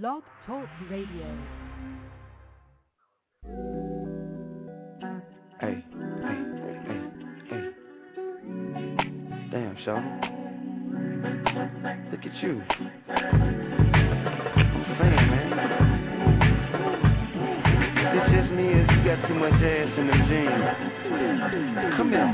Blog Talk Radio. Hey, hey, hey, hey. Damn, Shaw. Look at you. I'm saying, man. It's just me or you got too much ass in them jeans. Come here.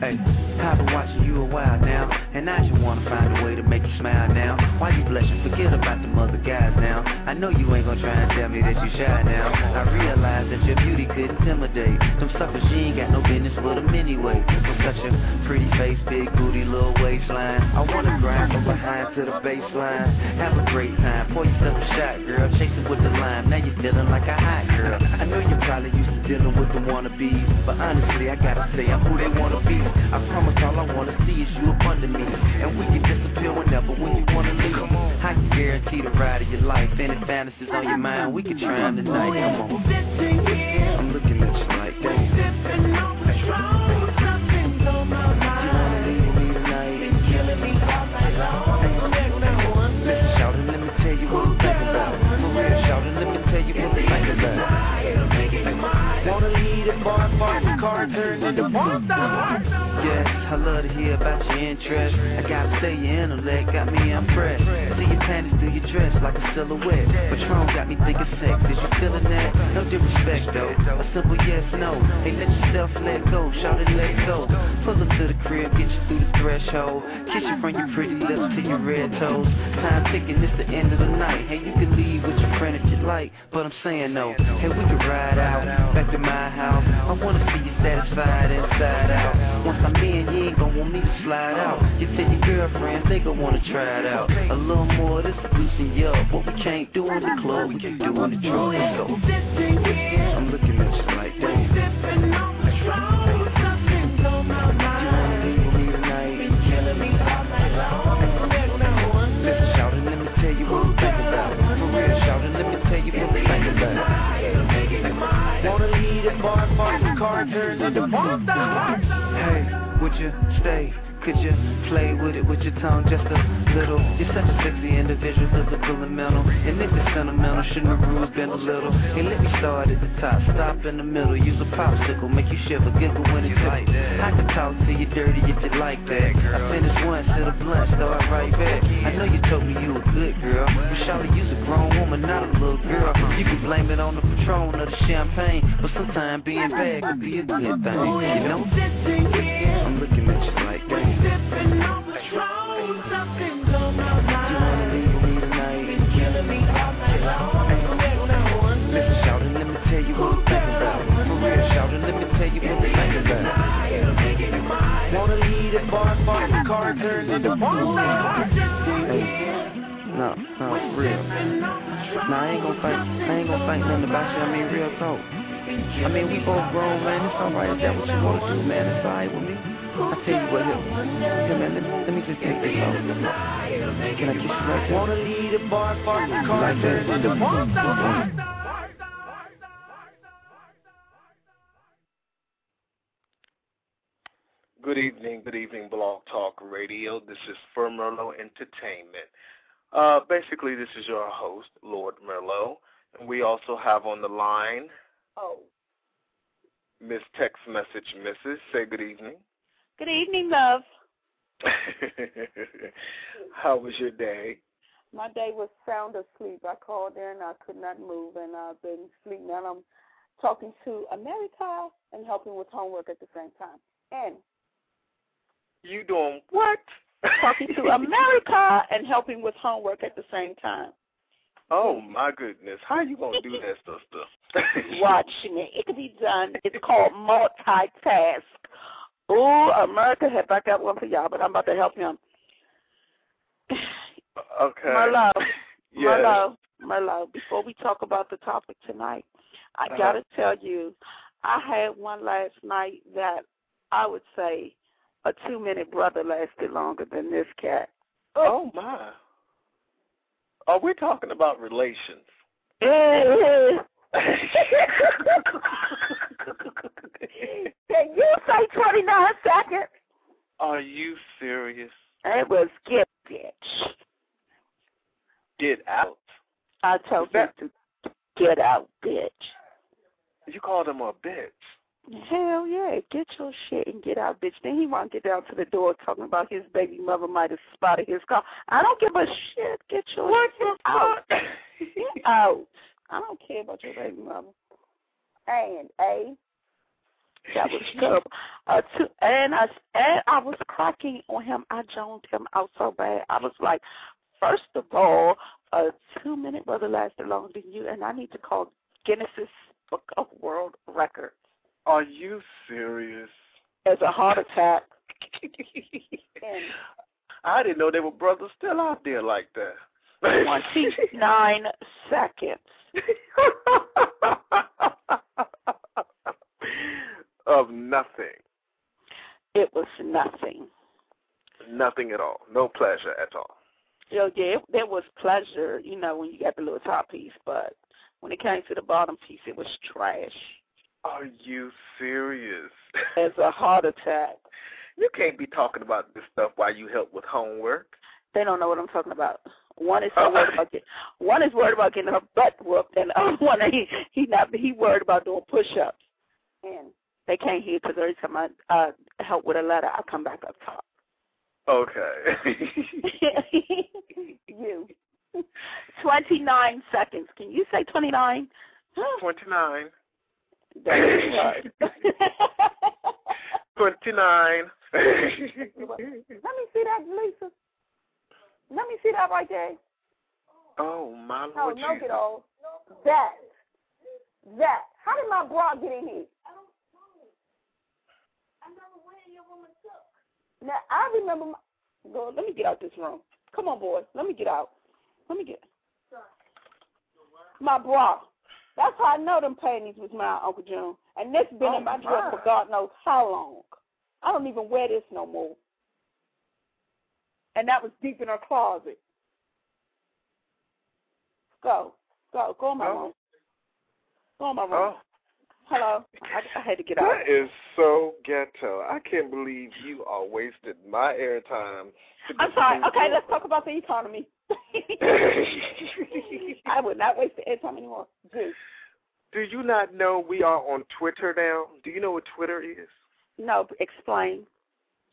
Hey, I've been watching you a while now, and I just wanna find a way to make you smile now. Why you blushing? Forget about the other guys now. I know you ain't gonna try and tell me that you shy now. I realize that your beauty could intimidate them suckers. She ain't got no business with them anyway. With such a pretty face, big booty, little waistline. I wanna grind from behind to the baseline. Have a great time. Pour yourself a shot, girl. Chase it with the lime. Now you're feeling like a hot girl. I know you're probably used to dealing with the wannabes, but honestly, I gotta say I'm who they wanna be. I promise all I wanna see is you up under me. And we can disappear whenever when you wanna leave. I can guarantee the ride of your life. Any fantasies on your mind, we can try them tonight. Come on. I'm looking at you like that. You wanna leave with me tonight? Listen, shout it, let me tell you what I'm thinking about. For real, shout it, let me tell you what I'm thinking about. Wanna lead a bar, bar, car turns into bar I love to hear about your interest. I gotta say your intellect got me impressed. See your panties through your dress like a silhouette. Patron got me thinking sex. Is you feeling that? No disrespect though. A simple yes, no. Hey, let yourself let go. Shout it, let go. Pull up to the crib, get you through the threshold. Kiss you from your pretty lips to your red toes. Time ticking, it's the end of the night. Hey, you can leave with your friend if you like, but I'm saying no. Hey, we can ride out back to my house. I wanna see you satisfied inside out. Once I'm in, you ain't gon' want me to slide out. You tell your girlfriends they gon' wanna try it out. A little more, this loosen you up. What we can't do in the club, we can do in the drug. I'm looking at you like that. Hey, would you stay? Could you play with it with your tongue just a little? You're such a sexy individual, physical and mental. And if it's sentimental, shouldn't the rules been a little? Hey, let me start at the top, stop in the middle. Use a popsicle, make you shiver, giggle when it tickles. I can talk to you dirty if you like that. I finish one, sit a blunt, start right back. I know you told me you a good girl, but surely you's a grown woman, not a little girl. You can blame it on the Patron or the champagne, but sometimes being bad could be a good thing. You know? I'm looking at you like that. I mean, we both grown, man. It's alright. Is that what you wanna do, man? It's alright with me. I tell you what, here, here man, let, let me just take this off. Can I kiss you right there? Wanna lead a bar, bar, the car like turns into bar. Good evening, good evening, Blog Talk Radio. This is for Merlot Entertainment. Uh, basically, this is your host, Lord Merlot, and we also have on the line Oh, Miss Text Message Mrs. Say good evening. Good evening, love. How was your day? My day was sound asleep. I called in I could not move, and I've been sleeping. Now I'm talking to America and helping with homework at the same time. And You doing what? talking to America and helping with homework at the same time. Oh my goodness! How you gonna do that, sister? Watch me. It can be done. It's called multitask. Oh, America, have I got one for y'all, but I'm about to help him. Okay. My Merlot, Yes. Merlot, Merlot, before we talk about the topic tonight, I Uh-huh. got to tell you, I had one last night that I would say a two minute brother lasted longer than this cat. Oh my. Are we talking about relations? Can you say 29 seconds? Are you serious? It was get bitch. Get out. I told you to get out, bitch. You called him a bitch. Hell yeah, get your shit and get out, bitch. Then he want to get down to the door talking about his baby mother might have spotted his car. I don't give a shit. Get your What shit out. Get out. I don't care about your baby mother. And a that was terrible. Uh, and I and I was cracking on him. I joned him out so bad. I was like, first of all, a two minute brother lasted longer than you, and I need to call Guinness's Book of World Records Are you serious? as a heart attack. I didn't know there were brothers still out there like that. 29 seconds. of nothing. It was nothing. Nothing at all. No pleasure at all. Know, yeah, it, there was pleasure, you know, when you got the little top piece, but when it came to the bottom piece, it was trash. Are you serious? As a heart attack. you can't be talking about this stuff while you help with homework. They don't know what I'm talking about. One is so worried about get, one is worried about getting her butt whooped, and the other one he he not he worried about doing push-ups. And they can't hear because every time I uh, help with a letter, I come back up top. Okay. you. 29 seconds. Can you say 29? 29. That's right. 29. Let me see that, Lisa. Let me see that right there. oh, my No, Lord no, Jesus. get old. That. That. How did my bra get in here? Now I remember my girl, let me get out this room. Come on, boy. Let me get out. Let me get my bra. That's how I know them panties was mine, Uncle June. And this been Oh, in my dress my. for God knows how long. I don't even wear this no more. And that was deep in her closet. Go. Go. Go in my Oh. room. Go in my room. Oh, Hello. I, I had to get out. that is so ghetto. I can't believe you are wasted my airtime. I'm sorry. Okay, let's talk about the economy. I would not waste the airtime anymore. Dude. Do you not know we are on Twitter now? Do you know what Twitter is? No, explain.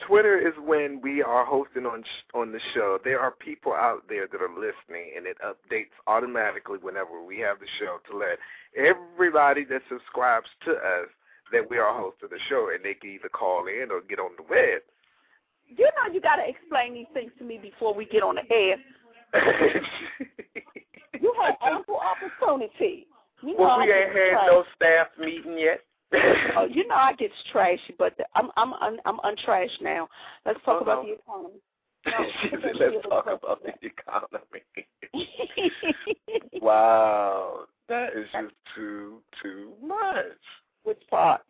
Twitter is when we are hosting on sh- on the show. There are people out there that are listening, and it updates automatically whenever we have the show to let everybody that subscribes to us that we are hosting the show, and they can either call in or get on the web. You know you got to explain these things to me before we get on the air. You had ample opportunity. You well, we ain't had no staff meeting yet. Oh, you know I get trashy, but the, I'm I'm un, I'm untrashed now. Let's talk about the economy. No, Let's talk about the economy. wow, that is just too too much. Which part?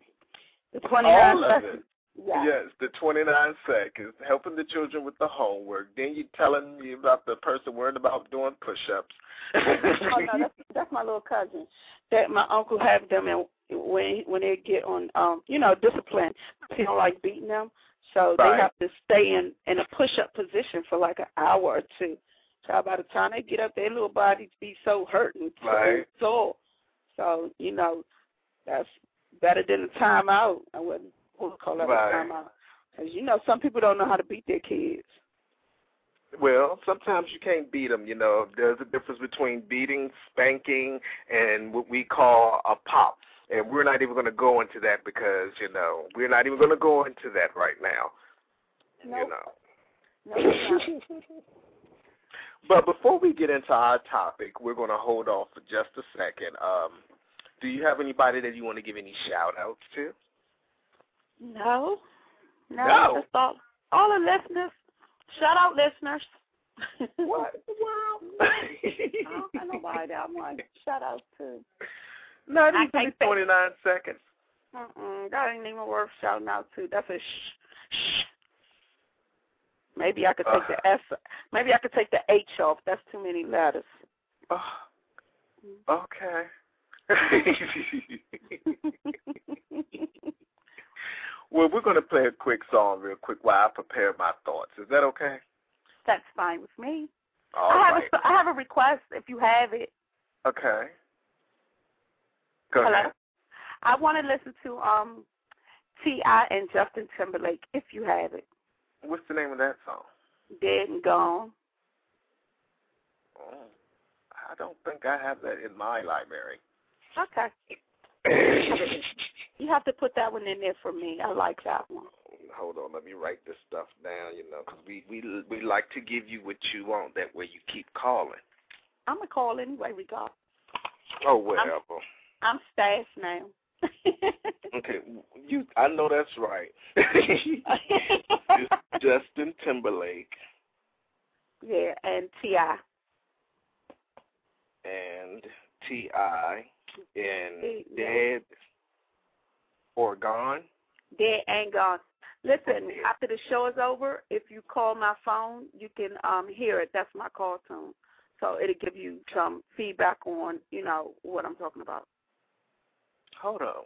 The twenty All of it. Yeah. Yes, the 29 seconds, helping the children with the homework. Then you telling me about the person worrying about doing push-ups. Oh no, that's that's my little cousin. That my uncle have them and when when they get on um you know discipline, he don't like beating them, so Right. they have to stay in in a push up position for like an hour or two. So by the time they get up, their little bodies be so hurt and so Right. sore. So you know that's better than a timeout. I wouldn't wouldn't call that Right. a timeout because you know some people don't know how to beat their kids. well, sometimes you can't beat them. You know, there's a difference between beating, spanking, and what we call a pop. And we're not even going to go into that because you know we're not even going to go into that right now. No, You know. no. But before we get into our topic, we're going to hold off for just a second. Um, do you have anybody that you want to give any shout outs to? No. No. No. Just all, all the listeners. Shout out listeners. What the world? I don't got nobody that I'm like, shout out to. Not I even can't say- 29 seconds. Mm-mm, that ain't even worth shouting out to. That's a shh. shh. Maybe I could take Uh. the S. Maybe I could take the H off. That's too many letters. Oh, okay. well, we're going to play a quick song real quick while I prepare my thoughts. Is that okay? That's fine with me. All I have right. a I have a request if you have it. Okay. Go Hello. ahead. I want to listen to um T.I. and Justin Timberlake if you have it. What's the name of that song? Dead and Gone. Oh, I don't think I have that in my library. Okay. You have to put that one in there for me. I like that one. Hold on, let me write this stuff down. You know, because we we we like to give you what you want. That way, you keep calling. I'm gonna call anyway, regard. Oh, whatever. I'm stashed now. okay, you. I know that's right. Justin Timberlake yeah, and T.I. and T.I. in Yeah. Dead or Gone. Dead and Gone. Listen, after the show is over, if you call my phone, you can um hear it. That's my call tone. So it'll give you some feedback on, you know, what I'm talking about. Hold on.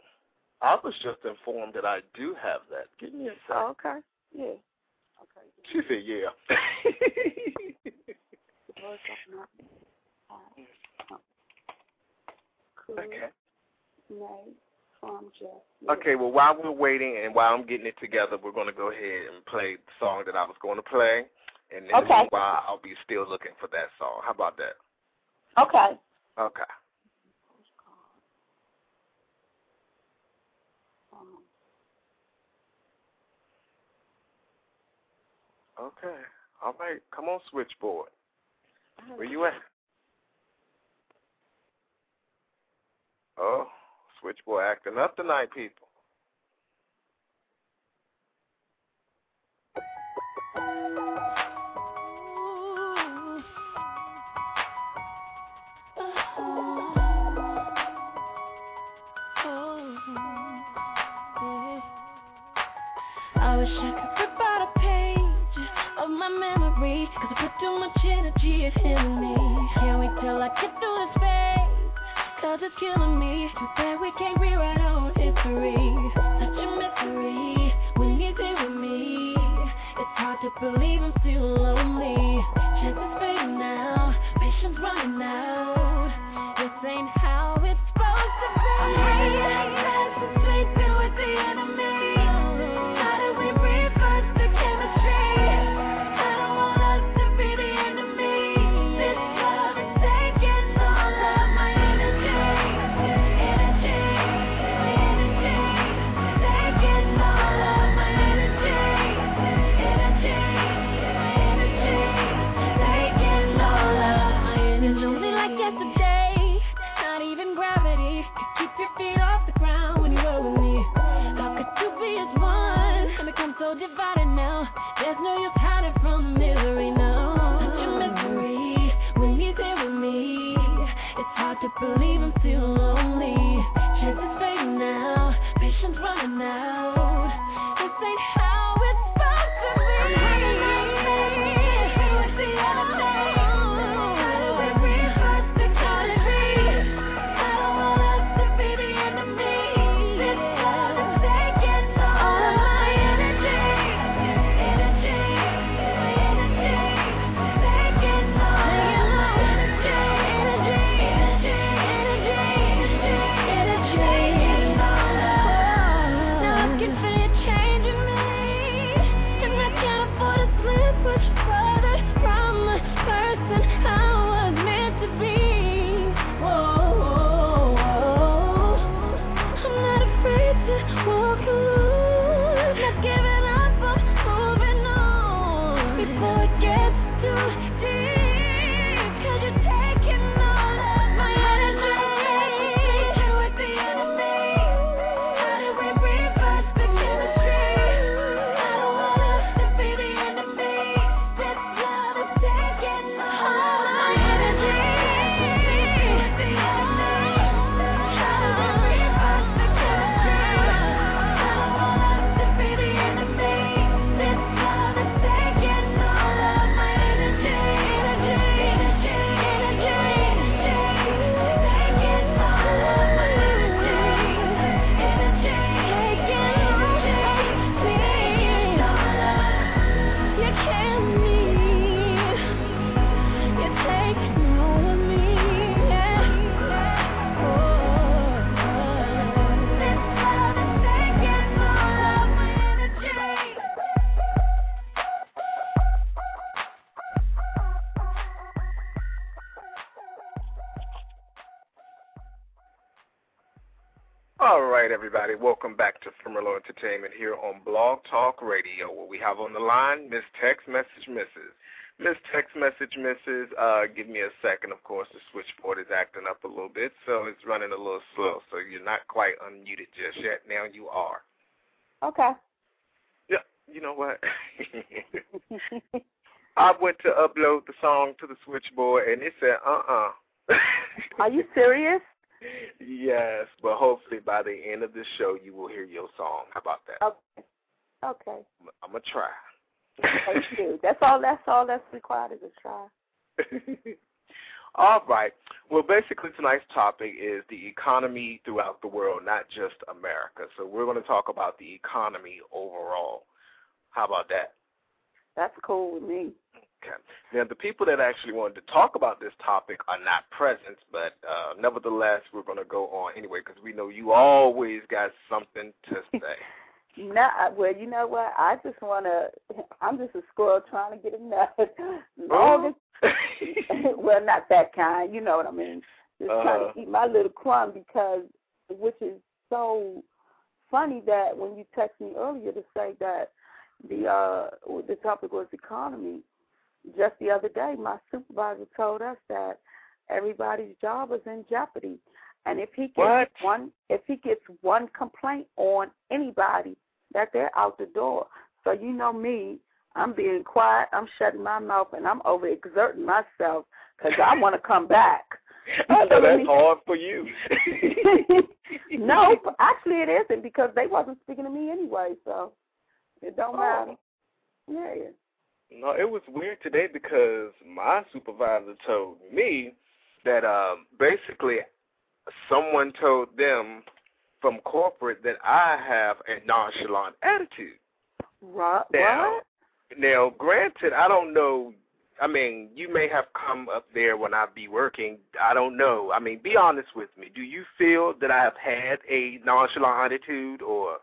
I was just informed that I do have that. Give me a second. Oh, okay. Yeah. Okay. She said, yeah. Okay. From Jeff. Okay, well, while we're waiting and while I'm getting it together, we're going to go ahead and play the song that I was going to play. And then Okay. while I'll be still looking for that song. How about that? Okay. Okay. Okay. All right. Come on, switchboard. Where you at? Oh, switchboard acting up tonight, people. I wish I could rip out a page of my memories Cause I put too much energy in healing me Can't wait till I get through this phase Cause it's killing me. Bad we can't rewrite our history. Such a mystery. When he's here with me It's hard to believe I'm still lonely. Chances fading now, patience running out. This ain't how it's supposed to be believe I'm still lonely. Right, everybody. Welcome back to Firmalo Entertainment here on Blog Talk Radio, where we have on the line Miss Text Message Mrs. Miss Text Message Mrs. Uh, give me a second. Of course, the switchboard is acting up a little bit, so it's running a little slow. So you're not quite unmuted just yet. Now you are. Okay. Yeah. You know what? I went to upload the song to the switchboard, and it said, "Uh-uh." Are you serious? Yes, but hopefully by the end of the show you will hear your song. How about that? Okay. Okay. I'm, gonna try. Thank you. That's all. That's all that's required is a try. all right. Well, basically tonight's topic is the economy throughout the world, not just America. So we're going to talk about the economy overall. How about that? That's cool with me. Okay. Now, the people that actually wanted to talk about this topic are not present, but uh, nevertheless, we're going to go on anyway because we know you always got something to say. no, well, you know what? I just want to. I'm just a squirrel trying to get a nut. Oh. well, not that kind. You know what I mean? Just Uh-huh. trying to eat my little crumb because, which is so funny that when you text me earlier to say that the uh the topic was economy, just the other day my supervisor told us that everybody's job is in jeopardy. And if he gets What? one if he gets one complaint on anybody, that they're out the door. So you know me, I'm being quiet, I'm shutting my mouth, and I'm overexerting myself because I want to come back. I know that's hard for you. no, actually it isn't because they wasn't speaking to me anyway, so it don't Oh. matter. Yeah. No, it was weird today because my supervisor told me that um basically someone told them from corporate that I have a nonchalant attitude. Right. Now, What? now granted, I don't know. I mean, you may have come up there when I be working. I don't know. I mean, be honest with me. Do you feel that I have had a nonchalant attitude, or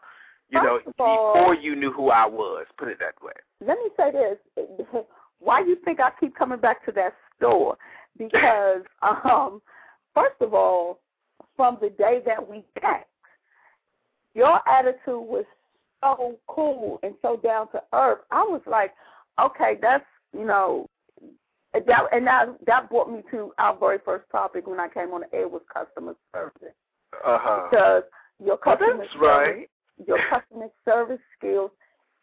you know, all- before you knew who I was? Put it that way. Let me say this. Why you think I keep coming back to that store? Because um first of all, from the day that we met, your attitude was so cool and so down to earth. I was like, okay, that's you know, that and that that brought me to our very first topic when I came on the air was customer service Uh huh. because your Oh, customer that's service right. Your customer service skills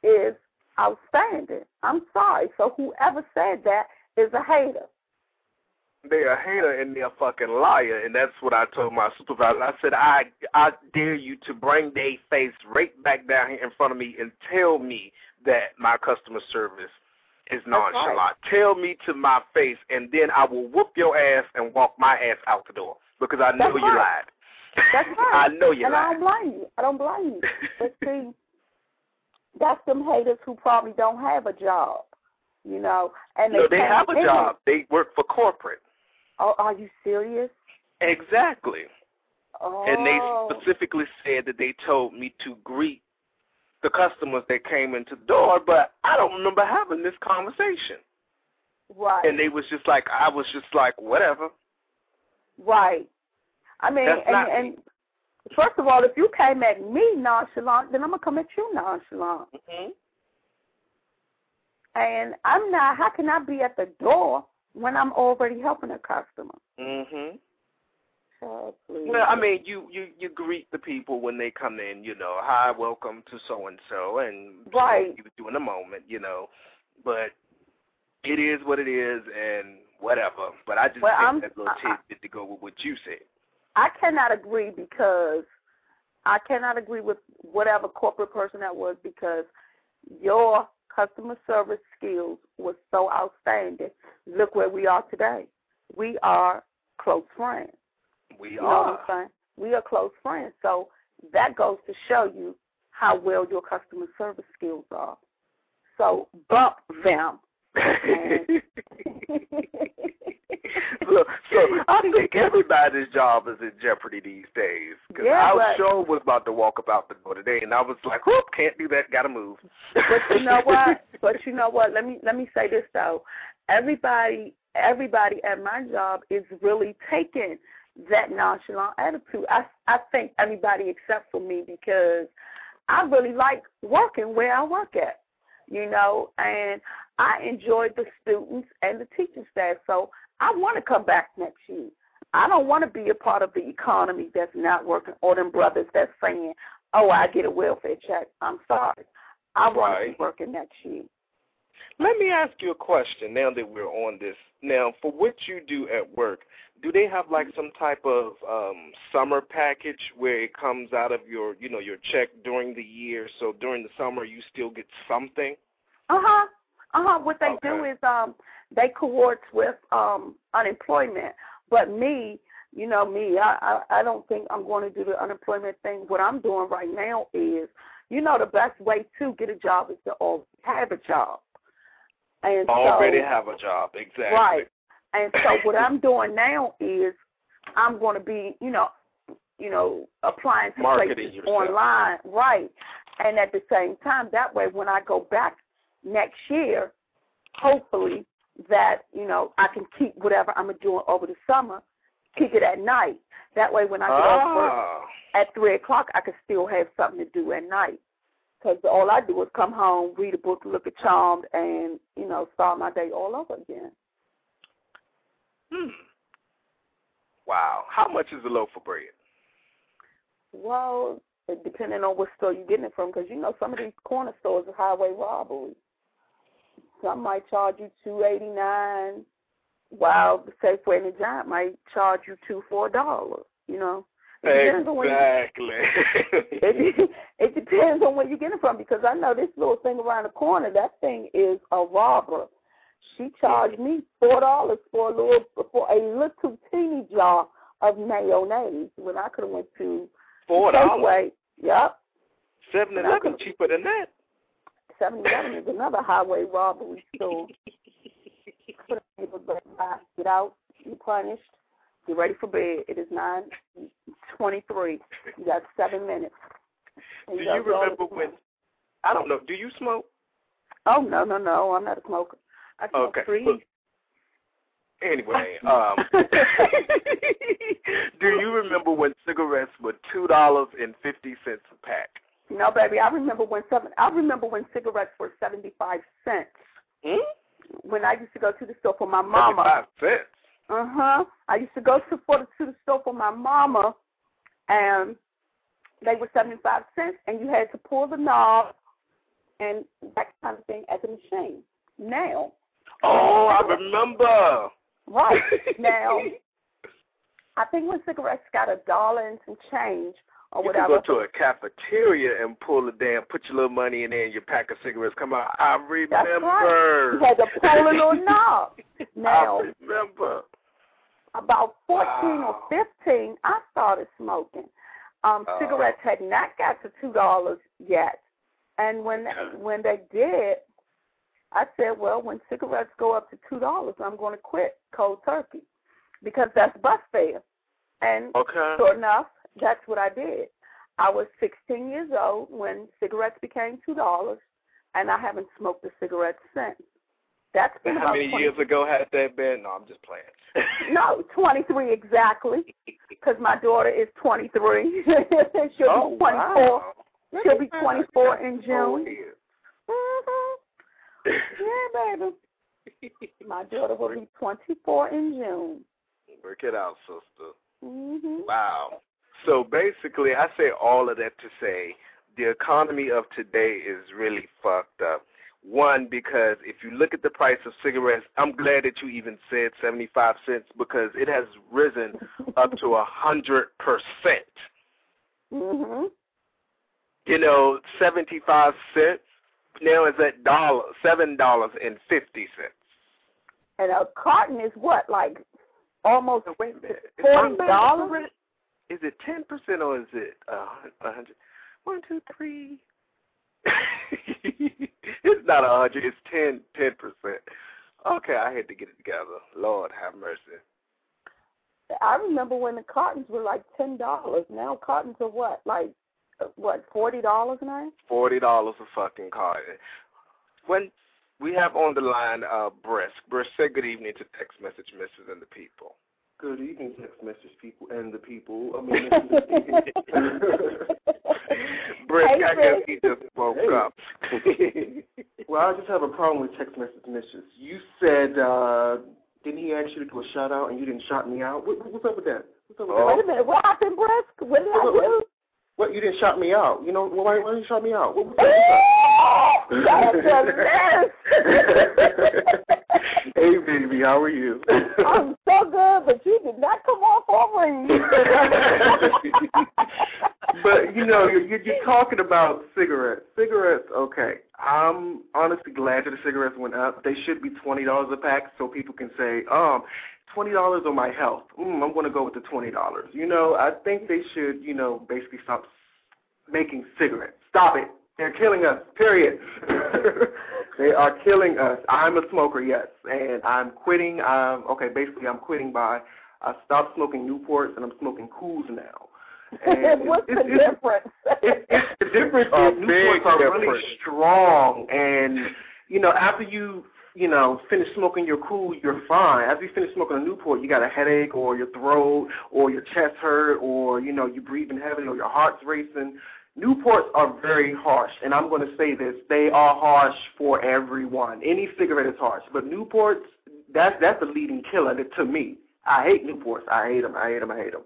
is outstanding. I'm sorry. So whoever said that is a hater. They're a hater and they're a fucking liar, and that's what I told my supervisor. I said, I I dare you to bring their face right back down here in front of me and tell me that my customer service is right. nonchalant. Tell me to my face, and then I will whoop your ass and walk my ass out the door because I know That's you right. lied. That's right. I know you and I don't blame you. I don't blame you. But see, that's them haters who probably don't have a job. You know, and they, No, they have a job. They work for corporate. Oh, are you serious? Exactly. Oh, and they oh. specifically said that they told me to greet the customers that came into the door, but I don't remember having this conversation. right, And they was just like, I was just like, whatever. right. I mean, That's and, not and first of all, if you came at me nonchalant, then I'm gonna come at you nonchalant. Mm-hmm. And I'm not. How can I be at the door when I'm already helping a customer? So, please. Well, I mean, you you you greet the people when they come in. You know, hi, welcome to so and so, and Right. you do in a moment. You know, but it is what it is, and whatever. But I just Well, that little tidbit to go with what you said. I cannot agree because I cannot agree with whatever corporate person that was because your customer service skills was so outstanding. Look where we are today. We are close friends. We You know are. what I'm saying? We are close friends. So that goes to show you how well your customer service skills are. So bump them. Look, so I think everybody's job is in jeopardy these days. Because Yeah, I but- sure was about to walk up out the door today, and I was like, "Whoop, can't do that. Got to move." But you know what? But you know what? Let me let me say this though. Everybody everybody at my job is really taking that nonchalant attitude. I I think everybody except for me because I really like working where I work at, you know, and I enjoy the students and the teaching staff. So I want to come back next year. I don't want to be a part of the economy that's not working or them brothers that's saying, oh, I get a welfare check. I'm sorry. I want Right. to be working next year. Let me ask you a question now that we're on this. Now, for what you do at work, do they have like some type of um summer package where it comes out of your, you know, your check during the year? So during the summer you still get something? Uh huh. Uh huh. What they do is um they cohorts with um unemployment. But me, you know me, I, I I don't think I'm going to do the unemployment thing. What I'm doing right now is, you know, the best way to get a job is to already have a job. And Already so, have a job, exactly. Right. And so what I'm doing now is I'm going to be, you know, you know, applying to Marketing places yourself. online, right? And at the same time, that way, when I go back next year, hopefully that you know I can keep whatever I'm doing over the summer, keep it at night. That way, when I get off work Ah, at three o'clock, I can still have something to do at night. Because all I do is come home, read a book, look at Charmed, and you know start my day all over again. hmm. Wow. How much is a loaf of bread? Well, depending on what store you're getting it from, because you know some of these corner stores are highway robbery. Some might charge you two eighty nine, while the Safeway and the Giant might charge you two four dollars. You know, it depends on where you, Exactly. it, it depends on where you're getting it from. Because I know this little thing around the corner, that thing is a robber. She charged me four dollars for a little for a little teeny jar of mayonnaise when I could have went to Four dollars. Yep. Seven Eleven cheaper than that. Seven Eleven is another highway robbery so Put it in back, Get out, you punished. Get ready for bed. It is nine twenty three. You got seven minutes. And Do got you remember when? I don't know. Do you smoke? Oh no no no! I'm not a smoker. I smoke Okay, look, Anyway, um, do you remember when cigarettes were two dollars and fifty cents a pack? No, baby. I remember when seven. I remember when cigarettes were seventy five cents. Hmm? When I used to go to the store for my mama. Seventy-five cents. Uh huh. I used to go to for the, to the store for my mama, and they were seventy five cents, and you had to pull the knob and that kind of thing at the machine. Now, Oh, I remember. right now, I think when cigarettes got a dollar and some change or you can whatever. go to a cafeteria and pull a damn, put your little money in there, and your pack of cigarettes come out. I That's remember. right. You had to pull a little knob. Now, I remember. about 14 Wow. or 15, I started smoking. Um, Oh. cigarettes had not got to two dollars yet, and when when they did, I said, well, when cigarettes go up to two dollars, I'm going to quit cold turkey because that's bus fare. And Okay. sure enough, that's what I did. I was 16 years old when cigarettes became two dollars, and I haven't smoked a cigarette since. That's been how many 20 years ago had that been? No, I'm just playing. no, 23 exactly, because my daughter is 23. She'll oh, be 24. wow. She'll be 24 in June. hmm Yeah, baby. My daughter will be 24 in June. Work it out, sister. hmm Wow. So basically, I say all of that to say the economy of today is really fucked up. One, because if you look at the price of cigarettes, I'm glad that you even said 75 cents because it has risen up to a 100%. hmm You know, 75 cents now is at dollar $7.50. And a carton is what, like almost a. Wait a minute. Is Forty my dollars? math correct? Is it ten percent or is it uh, a hundred? One, two, three. it's not a hundred. It's ten, ten percent. Okay, I had to get it together. Lord have mercy. I remember when the cottons were like ten dollars. Now cottons are what, like uh, what, forty dollars now? Forty dollars a fucking cotton. When we have on the line uh Brisk. Brisk, say good evening to text message misses and the people. Good evening, text message people and the people. I mean, Brick, Hey, I guess he just woke Hey. up. well, I just have a problem with text message misses. You said, uh, didn't he ask you to do a shout out and you didn't shout me out? What, what's up with that? What's up with Oh. that? Wait a minute, what happened, Brisk? What did I do? What, you didn't shout me out? You know, why, why didn't you shout me out? What, what's up? What's up? That's a mess. hey, baby, how are you? I'm so good, but you did not come off over but you know, you're, you're, you're talking about cigarettes. Cigarettes, okay. I'm honestly glad that the cigarettes went up. They should be twenty dollars a pack, so people can say, um, twenty dollars on my health. Mm, I'm going to go with the twenty dollars. You know, I think they should, you know, basically stop making cigarettes. Stop it. They're killing us. Period. they are killing us. I'm a smoker, yes, and I'm quitting. Um, okay, basically, I'm quitting by I stopped smoking Newports and I'm smoking Cools now. And What's it's, the it's, difference? it's, it's the difference A is Newports big are really strong, and you know after you you know finish smoking your cool, you're fine. After you finish smoking a Newport, you got a headache or your throat or your chest hurt or you know you're breathing heavily or your heart's racing. Newports are very harsh, and I'm going to say this: they are harsh for everyone. Any cigarette is harsh, but Newports that's that's the leading killer to- to me. I hate Newports. I hate them. I hate them. I hate them.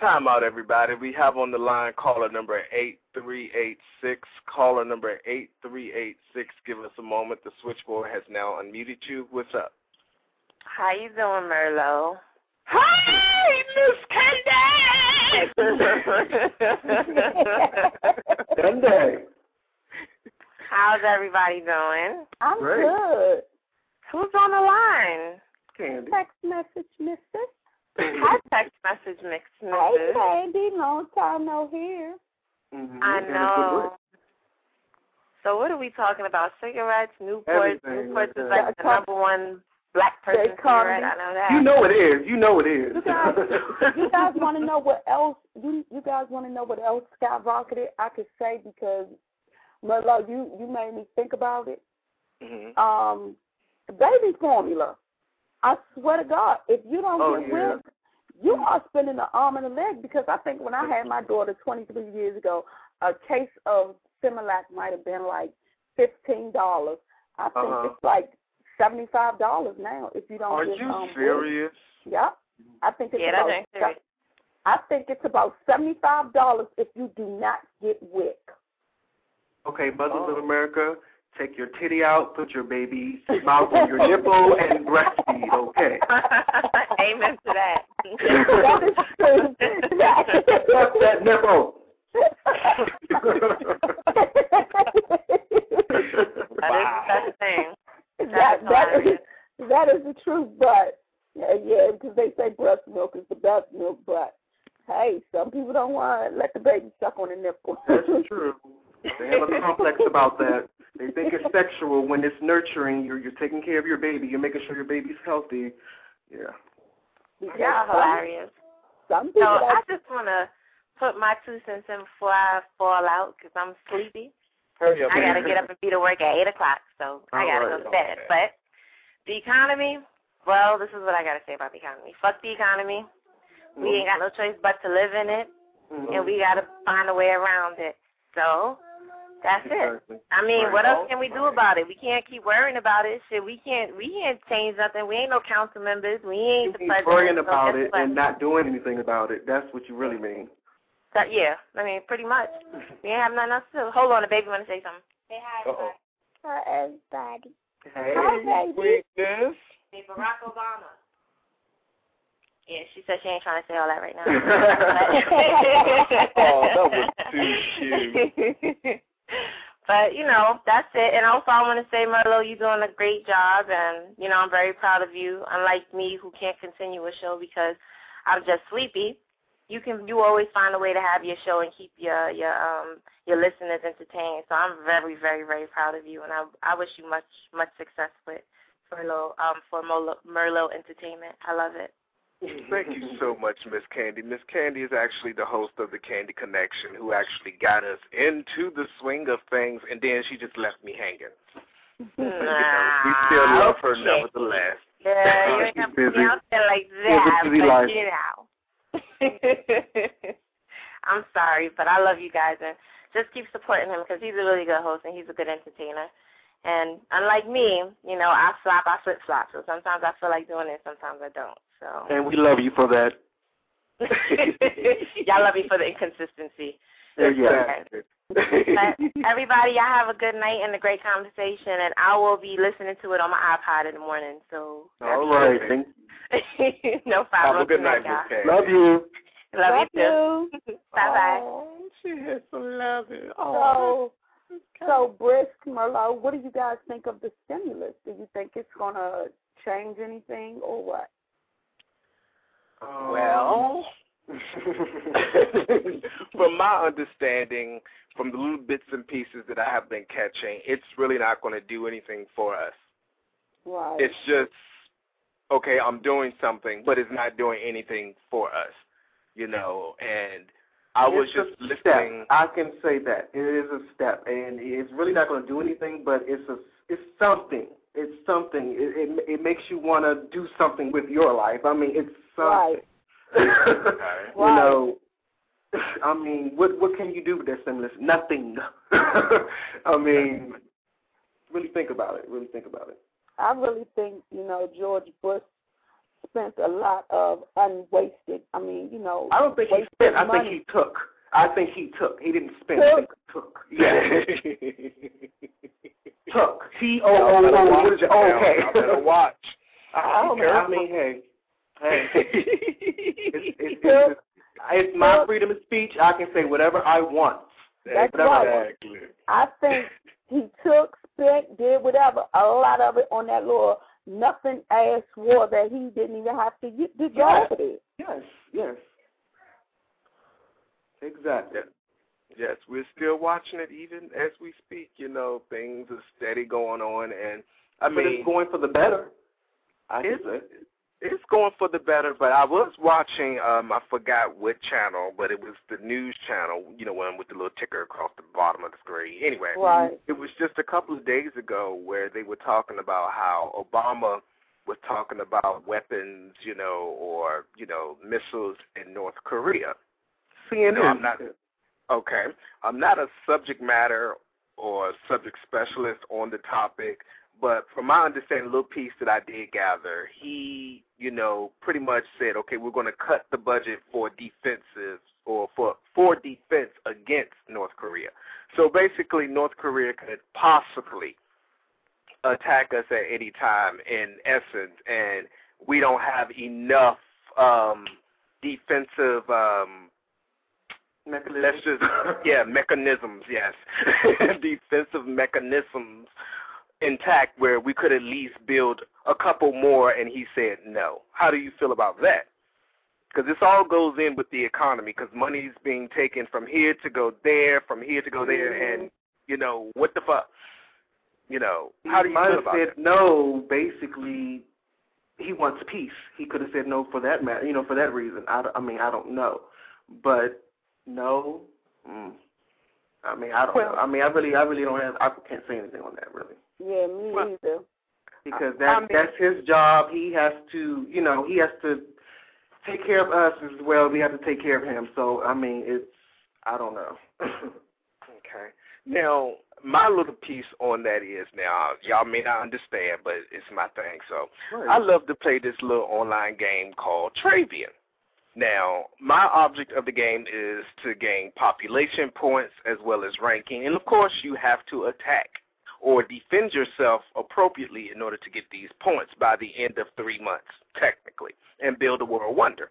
Time out, everybody. We have on the line caller number 8386. Caller number 8386. Give us a moment. The switchboard has now unmuted you. What's up? How you doing, Merlot? Hi, Sunday. How's everybody doing? I'm Great. good. Who's on the line? Candy. Text message, missus. Hi, text message mix, Hey, Candy, long time no hear. Mhm. I And a good know. So what are we talking about? Cigarettes, Newports. Everything Newports like is like the number one black person They call cigarette. I know that. You know it is. You know it is. You guys, you guys want to know what else? You you guys want to know what else skyrocketed? I could say because, Merlot, you you made me think about it. Mm-hmm. Um, baby formula. I swear to God, if you don't Oh, get yeah. with, you are spending an arm and a leg because I think when I had my daughter 23 years ago, a case of Similac might have been like fifteen dollars. I think Uh-huh. it's like seventy five dollars now if you don't Are get you um, serious? WIC. Yep. I think it's Yeah, about that's serious. I think it's about seventy five dollars if you do not get WIC. Okay, mothers Oh. of America, take your titty out, put your baby's mouth on your nipple, and breastfeed. Okay. Amen to that. that is true. Fuck that nipple. That is the thing. That that is, that is the truth, but yeah, yeah, because they say breast milk is the best milk, but hey, some people don't want to let the baby suck on the nipple. That's true. They have a complex about that. They think it's sexual when it's nurturing. You're you're taking care of your baby. You're making sure your baby's healthy. Yeah. Yeah, Y'all some- hilarious. Some So I just want to put my two cents in before I fall out because I'm sleepy. Hurry up. I got to get up and be to work at 8 o'clock, so I got to All go to right, bed. But the economy, well, this is what I got to say about the economy. Fuck the economy. We ain't got no choice but to live in it, Mhm. and we got to find a way around it. So that's it. I mean, Right. what else can we do about it? We can't keep worrying about it. Shit, we can't. We can't change nothing. We ain't no council members. We ain't the You keep worrying about it and not doing anything about it. That's what you really mean. So, yeah, I mean, pretty much. We ain't have nothing else to do. Hold on, the baby want to say something. Say hi, Uh-oh. Hi, everybody. Hey. Hi, baby. Sweetness. Say Barack Obama. Yeah, she said she ain't trying to say all that right now. Oh, that was too cute. but, you know, that's it. And also I want to say, Merlot, you're doing a great job, and, you know, I'm very proud of you. Unlike me, who can't continue a show because I'm just sleepy, you can you always find a way to have your show and keep your your um your listeners entertained. So I'm very very very proud of you, and I I wish you much much success with Merlot um for Merlot, Merlot Entertainment. I love it. Thank you so much, Miss Candy. Miss Candy is actually the host of the Candy Connection, who actually got us into the swing of things, and then she just left me hanging. You know, we still love her nevertheless. Yeah, you ain't got to be out there like that, but you know. I'm sorry, but I love you guys and just keep supporting him because he's a really good host and he's a good entertainer. And unlike me, you know, I flop, I flip flop. So sometimes I feel like doing it, sometimes I don't. So And we love you for that. y'all love me for the inconsistency. Yeah. But everybody, y'all have a good night and a great conversation, and I will be listening to it on my iPod in the morning. So All right. Thank no problem. Have a good night, y'all. Love you. Love, Love you too. Bye bye. Oh, she has some love. So, so Brisk Merlot, what do you guys think of the stimulus? Do you think it's gonna change anything or what? Um, Well, from my understanding, from the little bits and pieces that I have been catching, it's really not going to do anything for us. Right. It's just, okay, I'm doing something, but it's not doing anything for us, you know. And I was just listening. Step. I can say that it is a step, and it's really not going to do anything, but it's a it's something. It's something. It it, it makes you want to do something with your life. I mean, it's something. Right. you know, I mean, what what can you do with that stimulus? Nothing. I mean, really think about it. Really think about it. I really think, you know, George Bush spent a lot of unwasted I mean, you know I don't think he wasted spent. I money. think he took. I think he took. He didn't spend. Took? I think he took. Yeah. took. T O Y'all O better O. watch What is it? it now. Okay. Y'all better watch. I don't know. I mean, hey, hey. it's, it's, it's, it's my freedom of speech. I can say whatever I want. That's Whatever I right. want. Exactly. I think he took, spent, did whatever, a lot of it on that little nothing ass war that he didn't even have to get to go Yeah. over there. Yes, yes. Exactly. Yes, we're still watching it even as we speak. You know, things are steady going on, and I but mean, it's going for the better. I can It's- say. It's going for the better. But I was watching, um, I forgot what channel, but it was the news channel. You know, one with the little ticker across the bottom of the screen. Anyway, Right. it was just a couple of days ago where they were talking about how Obama was talking about weapons, you know, or you know, missiles in North Korea. CNN. No, I'm not. Okay, I'm not a subject matter or subject specialist on the topic, but from my understanding, a little piece that I did gather, he, you know, pretty much said, okay, we're going to cut the budget for defensive or for for defense against North Korea. So basically, North Korea could possibly attack us at any time, in essence, and we don't have enough um, defensive. Um, Mechanism. let's just yeah mechanisms yes defensive mechanisms intact where we could at least build a couple more and he said no how do you feel about that because this all goes in with the economy because money's being taken from here to go there from here to go there and you know what the fuck you know how do you feel about said that no. Basically, he wants peace. He could have said no for that matter. You know, for that reason. I, I mean, I don't know, but no. Mm. I mean, I don't Well- know. I mean, I really, I really don't have. I can't say anything on that really Yeah, me Well, either. because I that mean- that's his job. He has to, you know, he has to take care of us as well. We have to take care of him. So I mean, it's I don't know. Okay. Now, my little piece on that is now, y'all may not understand, but it's my thing. So, I love to play this little online game called Travian. Now, my object of the game is to gain population points as well as ranking, and of course, you have to attack or defend yourself appropriately in order to get these points by the end of three months, technically, and build a world wonder.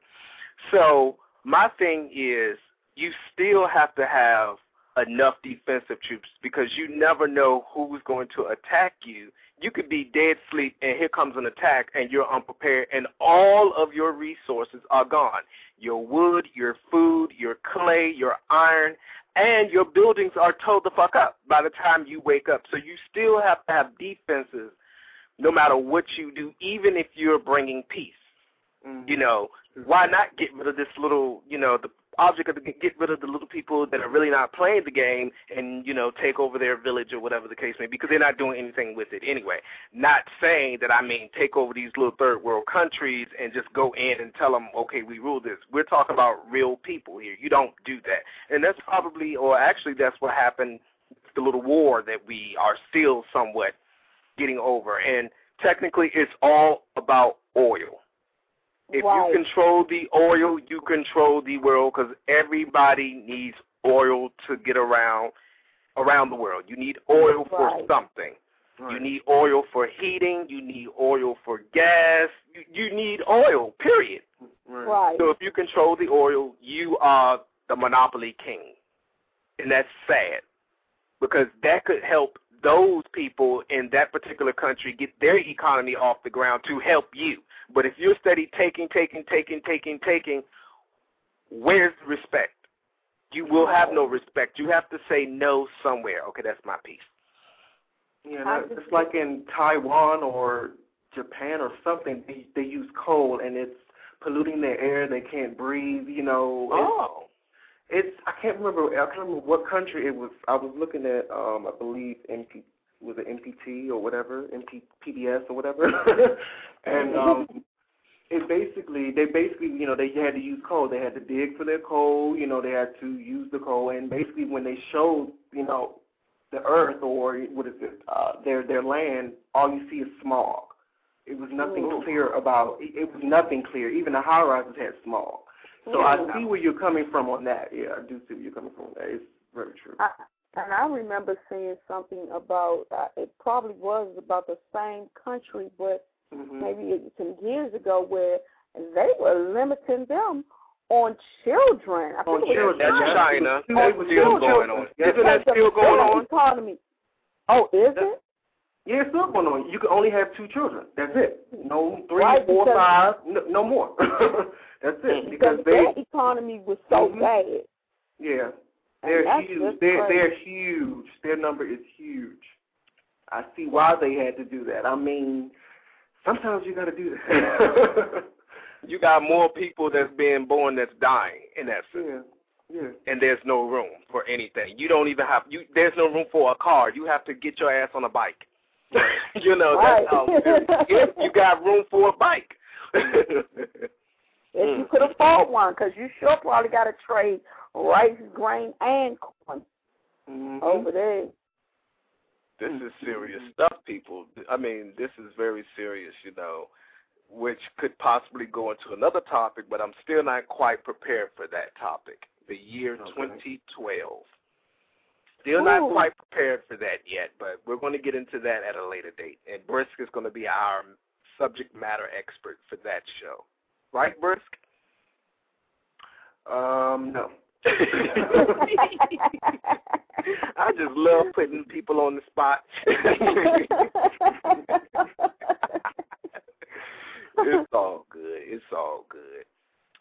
So, my thing is, you still have to have enough defensive troops because you never know who's going to attack you. You could be dead sleep and here comes an attack and you're unprepared and all of your resources are gone. Your wood, your food, your clay, your iron, and your buildings are towed the fuck up by the time you wake up. So you still have to have defenses no matter what you do, even if you're bringing peace. Mhm. You know, why not get rid of this little, you know, the object of get rid of the little people that are really not playing the game and you know take over their village or whatever the case may be because they're not doing anything with it anyway. Not saying that I mean take over these little third world countries and just go in and tell them okay we rule this. We're talking about real people here. You don't do that, and that's probably or actually that's what happened. The little war that we are still somewhat getting over, and technically it's all about oil if right. you control the oil, you control the world because everybody needs oil to get around around the world. You need oil for something. Right. You need oil for heating. You need oil for gas. You, you need oil. Period. right. Right. So if you control the oil, you are the monopoly king, and that's sad because that could help those people in that particular country get their economy off the ground to help you. But if you're steady taking, taking, taking, taking, taking, where's the respect? You will have no respect. You have to say no somewhere. Okay, that's my piece. Yeah, that- it's like in Taiwan or Japan or something. They they use coal and it's polluting their air. They can't breathe. You know. It's, Oh, it's I can't remember. I can't remember what country it was. I was looking at um I believe MP was it MPT or whatever MP PBS or whatever, and um it basically they basically you know they had to use coal. They had to dig for their coal. You know they had to use the coal, and basically when they showed you know the earth or what is it uh, their their land, all you see is smog. It was nothing Ooh. clear about. It, it was nothing clear. Even the high rises had smog. So I Mm. see where you're coming from on that. Yeah, I do see where you're coming from on that. It's very true. I, and I remember seeing something about uh, it probably was about the same country, but hmm maybe some years ago where they were limiting them on children. I On think it was children, that's. China. It That's still children. going on. Yeah. Isn't that because still going on? Economy. Oh, is Yeah. it? Yeah, it's still going on. You can only have two children. That's it. No three, Right, four, because- five, no, no more. That's it. Because Because they, their economy was so Mhm. bad. yeah, And they're huge. They're they're huge. Their number is huge. I see why they had to do that. I mean, sometimes you got to do that. You got more people that's being born that's dying in essence. yeah, yeah. and there's no room for anything. You don't even have you. There's no room for a car. You have to get your ass on a bike. you know Right. that's how if you got room for a bike. If you could afford one, because you sure probably got to trade rice, grain, and corn Mhm. over there. this is serious stuff, people. I mean, this is very serious. You know, which could possibly go into another topic, but I'm still not quite prepared for that topic. The year Okay. 2012. Still not Ooh. quite prepared for that yet, but we're going to get into that at a later date. And Brisk is going to be our subject matter expert for that show. Right, Brisk? Um, no. I just love putting people on the spot. it's all good. It's all good.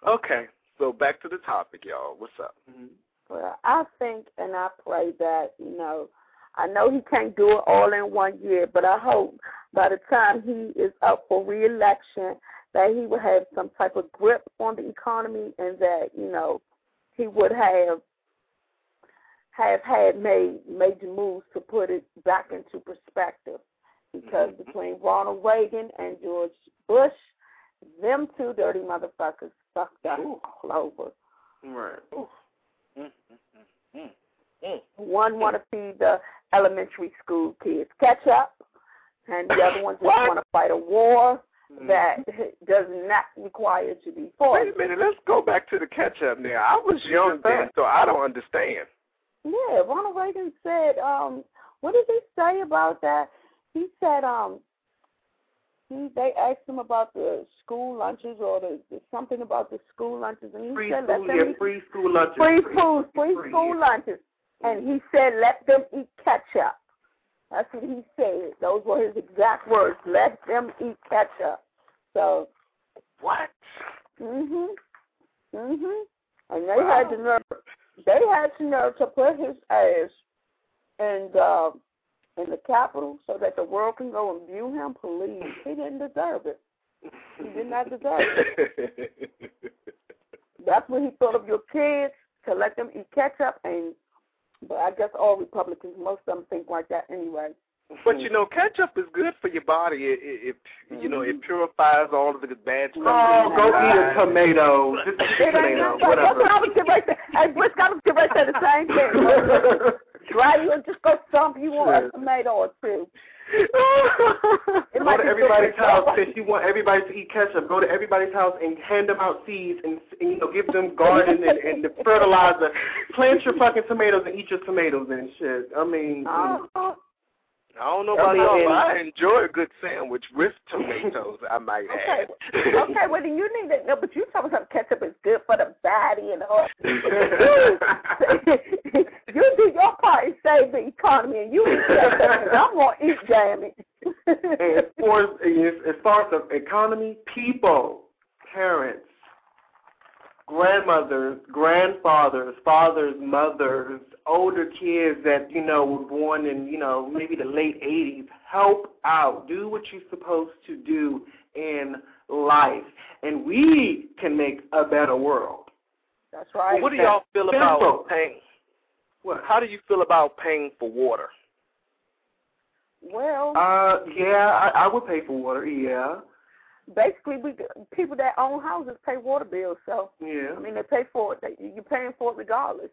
Okay, so back to the topic, y'all. What's up? Mhm. Well, I think and I pray that, you know, I know he can't do it all in one year, but I hope by the time he is up for reelection that he will have some type of grip on the economy and that, you know, he would have have had made major moves to put it back into perspective. Because Mhm. between Ronald Reagan and George Bush, them two dirty motherfuckers fucked us Ooh. all over. Right. Mm, mm, mm. One want to feed the elementary school kids catch up, and the other one just want to fight a war. That does not require to be fought. Wait a minute. Let's go back to the catch up now. I was young then, so I don't understand. Yeah, Ronald Reagan said, um, what did he say about that? He said, um, he they asked him about the school lunches or the, the something about the school lunches, and he Free said, school, let them yeah, eat free school lunches. free food, free Free, school yeah. lunches. And he said, let them eat ketchup. That's what he said. Those were his exact words. Let them eat ketchup. So, What? mhm, mhm. And they Wow. had the nerve. They had the nerve to put his ass in the in the Capitol so that the world can go and view him. Please, he didn't deserve it. He did not deserve it. That's when he thought of your kids to let them eat ketchup, and but I guess all Republicans, most of them think like that anyway. But you know, ketchup is good for your body. It, it, it you know, it mm-hmm. purifies all of the bad stuff. Oh, go eat a tomato. Just a tomato, nothing. That's whatever. what I was getting right there. Hey, Brisk, I was getting right there the same thing. Dry you and just go stomp you on a tomato or two. Go to everybody's house since you want everybody to eat ketchup. Go to everybody's house and hand them out seeds and, and you know give them garden and, and the fertilizer. Plant your fucking tomatoes and eat your tomatoes and shit. I mean, Uh-huh. I don't know I about y'all, but I enjoy a good sandwich with tomatoes. I might Okay. add. okay, well then you need to know, but you talking about ketchup is good for the body and all. you do your part and save the economy, and you eat ketchup, I'm gonna eat damn it. And as far as, as far as the economy, people, parents, grandmothers, grandfathers, fathers, mothers, older kids that you know were born in you know maybe the late '80s, help out. Do what you're supposed to do in life, and we can make a better world. That's right. What do y'all feel Simple. about paying? What? How do you feel about paying for water? Well, Uh, yeah, I, I would pay for water. Yeah, basically, we people that own houses pay water bills, so yeah. I mean they pay for it. They, you're paying for it regardless.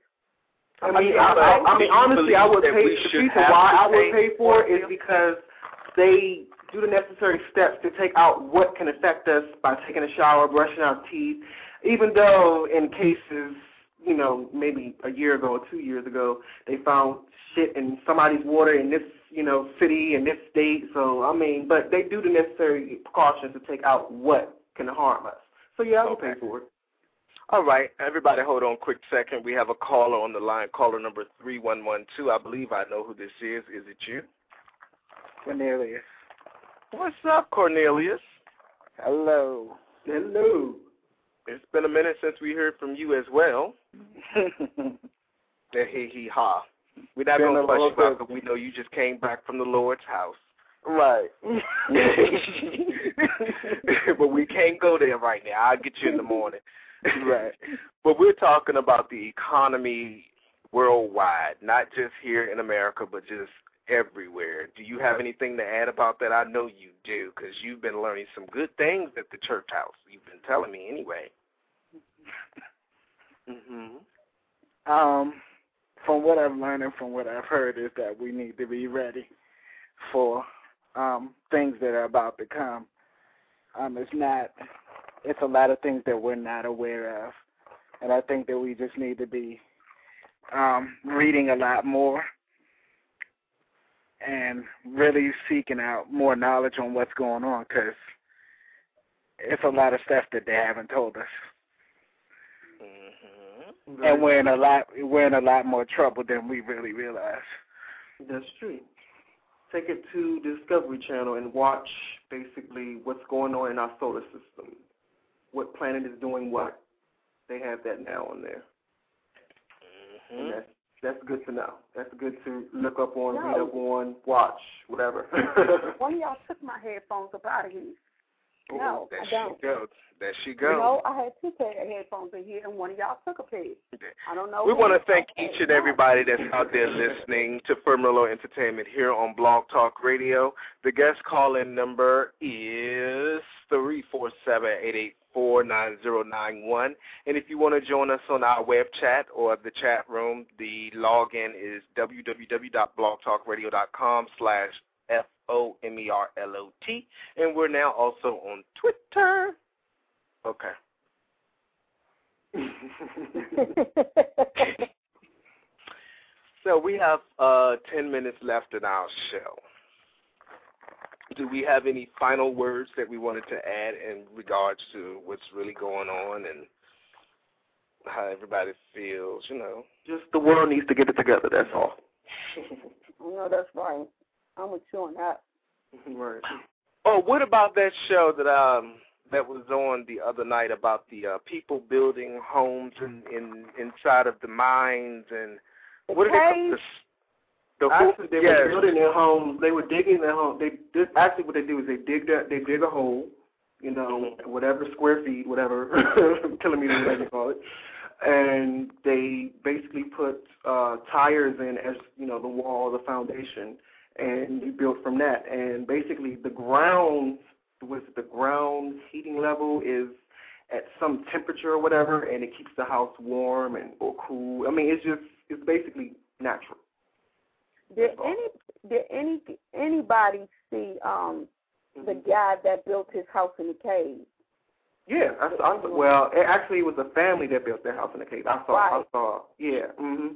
I mean, I, I, I mean, honestly, I would pay. The reason why I would pay for it is because they do the necessary steps to take out what can affect us by taking a shower, brushing our teeth. Even though in cases, you know, maybe a year ago or two years ago, they found shit in somebody's water in this, you know, city in this state. So I mean, but they do the necessary precautions to take out what can harm us. So yeah, I would Okay. pay for it. All right, everybody, hold on, quick second. We have a caller on the line, caller number three one one two. I believe I know who this is. Is it you? Cornelius. What's up, Cornelius? Hello. Hello. It's been a minute since we heard from you as well. That he he ha. We're not Been gonna a fuss you little out 'cause we know you just came back from the Lord's house. right. but we can't go there right now. I'll get you in the morning. Right. But we're talking about the economy worldwide, not just here in America, but just everywhere. Do you have anything to add about that? I know you do, because you've been learning some good things at the church house. You've been telling me anyway. Mhm. Um, from what I've learned and from what I've heard is that we need to be ready for um things that are about to come. Um, it's not. It's a lot of things that we're not aware of, and I think that we just need to be um reading a lot more and really seeking out more knowledge on what's going on because it's a lot of stuff that they haven't told us. Mhm. and we're in a lot we're in a lot more trouble than we really realize. That's true. Take it to Discovery Channel and watch basically what's going on in our solar system. What planet is doing what. They have that now on there. And Mhm. that's that's good to know. That's good to look up on, read up on, watch, whatever. One of y'all took my headphones up out of here. No, there I she don't. goes. There she You goes. know, I had two pair of headphones in here, and one of y'all took a pair. I don't know. We want to thank each and everybody that's out there listening to Firmilo Entertainment here on Blog Talk Radio. The guest call-in number is three four seven eight eight four nine zero nine one. And if you want to join us on our web chat or the chat room, the login is www.blogtalkradio.com slash F-O-M-E-R-L-O-T. And we're now also on Twitter. Okay. So we have uh, 10 minutes left in our show. Do we have any final words that we wanted to add in regards to what's really going on and how everybody feels, you know? Just the world needs to get it together, that's all. no, that's right. I'm with you on that. right. Oh, what about that show that um that was on the other night about the uh, people building homes in, in inside of the mines and The what are they cave? called? The, the Actually, they yes. were building their homes. They were digging their home. They this actually what they do is they dig that they dig a hole, you know, whatever square feet, whatever kilometers, whatever you call it. And they basically put uh, tires in as you know the wall, the foundation, and you build from that. And basically, the ground with the ground heating level is at some temperature or whatever, and it keeps the house warm and or cool. I mean, it's just it's basically natural. Did any did any anybody see um the guy that built his house in the cave? Yeah, I, I well, it actually it was a family that built their house in the cave. I saw, I saw, yeah, mhm.